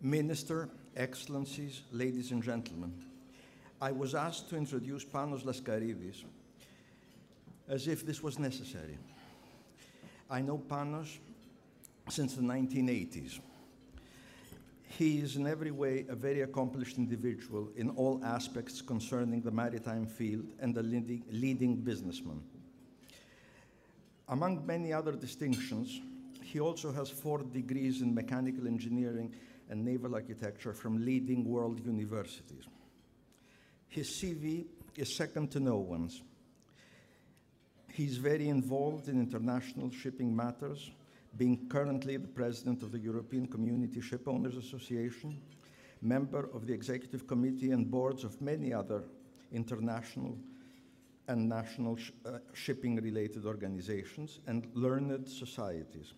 Minister, Excellencies, ladies and gentlemen, I was asked to introduce Panos Laskaridis as if this was necessary. I know Panos since the 1980s. He is in every way a very accomplished individual in all aspects concerning the maritime field and a leading, leading businessman. Among many other distinctions, he also has four degrees in mechanical engineering and naval architecture from leading world universities. His CV is second to no one's. He's very involved in international shipping matters, being currently the president of the European Community Shipowners Association, member of the executive committee and boards of many other international and national sh- uh, shipping related organizations and learned societies.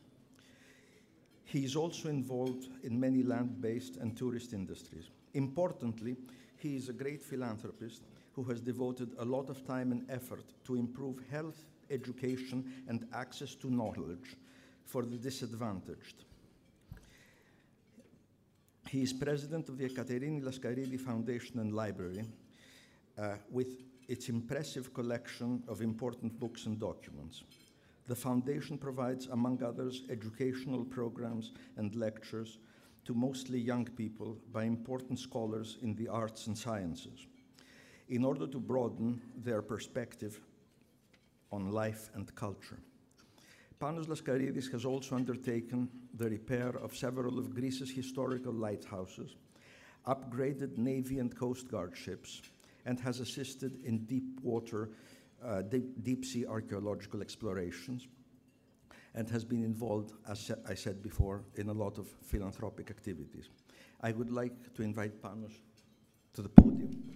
He is also involved in many land based and tourist industries. Importantly, he is a great philanthropist who has devoted a lot of time and effort to improve health, education, and access to knowledge for the disadvantaged. He is president of the Ekaterini Laskaridi Foundation and Library uh, with its impressive collection of important books and documents. The foundation provides, among others, educational programs and lectures to mostly young people by important scholars in the arts and sciences in order to broaden their perspective on life and culture. Panos Laskaridis has also undertaken the repair of several of Greece's historical lighthouses, upgraded Navy and Coast Guard ships, and has assisted in deep water, uh, deep, deep sea archaeological explorations, and has been involved, as I said before, in a lot of philanthropic activities. I would like to invite Panos to the podium.